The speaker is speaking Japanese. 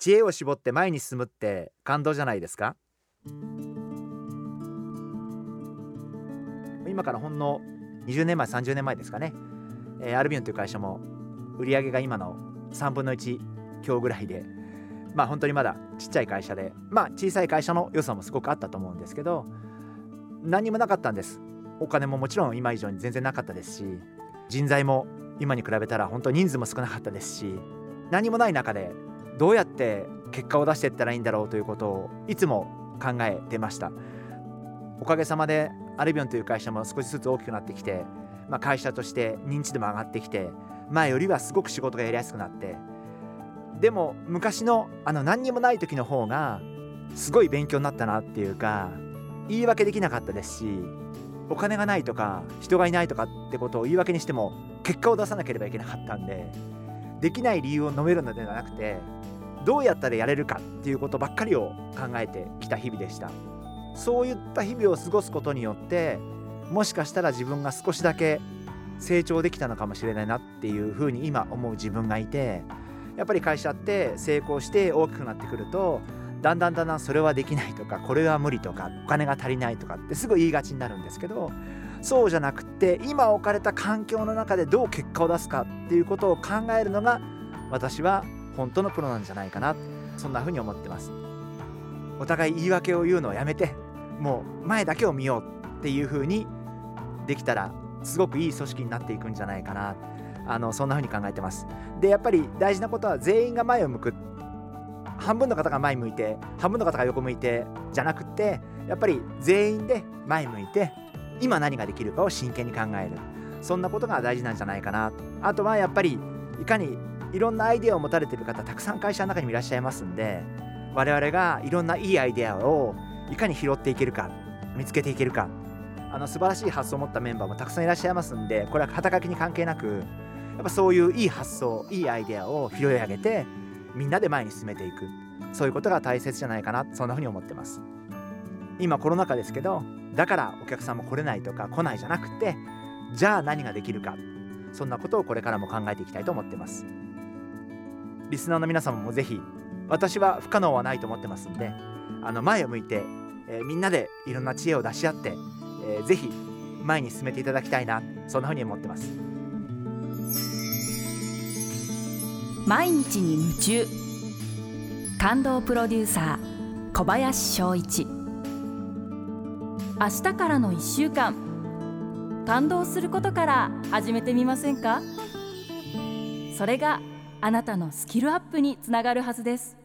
知恵を絞って前に進むって感動じゃないですか？今からほんの20年前30年前ですかね、えー、アルビオンという会社も売り上げが今の3分の1今日ぐらいでまあ本当にまだちっちゃい会社でまあ小さい会社の良さもすごくあったと思うんですけど何もなかったんです。お金ももちろん今以上に全然なかったですし人材も今に比べたら本当人数も少なかったですし何もない中でどうやって結果を出していったらいいんだろうということをいつも考えてました。おかげさまでアルビオンという会社も少しずつ大きくなってきて、まあ、会社として認知度も上がってきて前よりはすごく仕事がやりやすくなって。でも昔のあの何にもない時の方がすごい勉強になったなっていうか言い訳できなかったですしお金がないとか人がいないとかってことを言い訳にしても結果を出さなければいけなかったんでできない理由を述べるのではなくてどうやったらやれるかっていうことばっかりを考えてきた日々でした。そういった日々を過ごすことによってもしかしたら自分が少しだけ成長できたのかもしれないなっていうふうに今思う自分がいてやっぱり会社って成功して大きくなってくるとだんだんだんだんそれはできないとかこれは無理とかお金が足りないとかってすぐ言いがちになるんですけどそうじゃなくて今置かれた環境の中でどう結果を出すかっていうことを考えるのが私は本当のプロなんじゃないかな。そんな風に思ってます。お互い言い訳を言うのをやめてもう前だけを見ようっていう風にできたらすごくいい組織になっていくんじゃないかな。あのそんな風に考えてます。でやっぱり大事なことは全員が前を向く。半分の方が前向いて半分の方が横向いてじゃなくってやっぱり全員で前向いて今何ができるかを真剣に考える。そんなことが大事なんじゃないかな。あとはやっぱりいかにいろんなアイデアを持たれてる方たくさん会社の中にもいらっしゃいますんで我々がいろんないいアイデアをいかに拾っていけるか見つけていけるかあの素晴らしい発想を持ったメンバーもたくさんいらっしゃいますんでこれは肩書きに関係なくやっぱそういういい発想いいアイデアを拾い上げてみんなで前に進めていく。そういうことが大切じゃないかなそんなふうに思ってます。今コロナ禍ですけどだからお客さんも来れないとか来ないじゃなくてじゃあ何ができるかそんなことをこれからも考えていきたいと思ってます。リスナーの皆様もぜひ私は不可能はないと思ってますんであの前を向いて、えー、みんなでいろんな知恵を出し合って、えー、ぜひ前に進めていただきたいなそんなふうに思ってます。毎日に夢中。感動プロデューサー小林翔一。明日からの1週間。感動することから始めてみませんか？それがあなたのスキルアップにつながるはずです。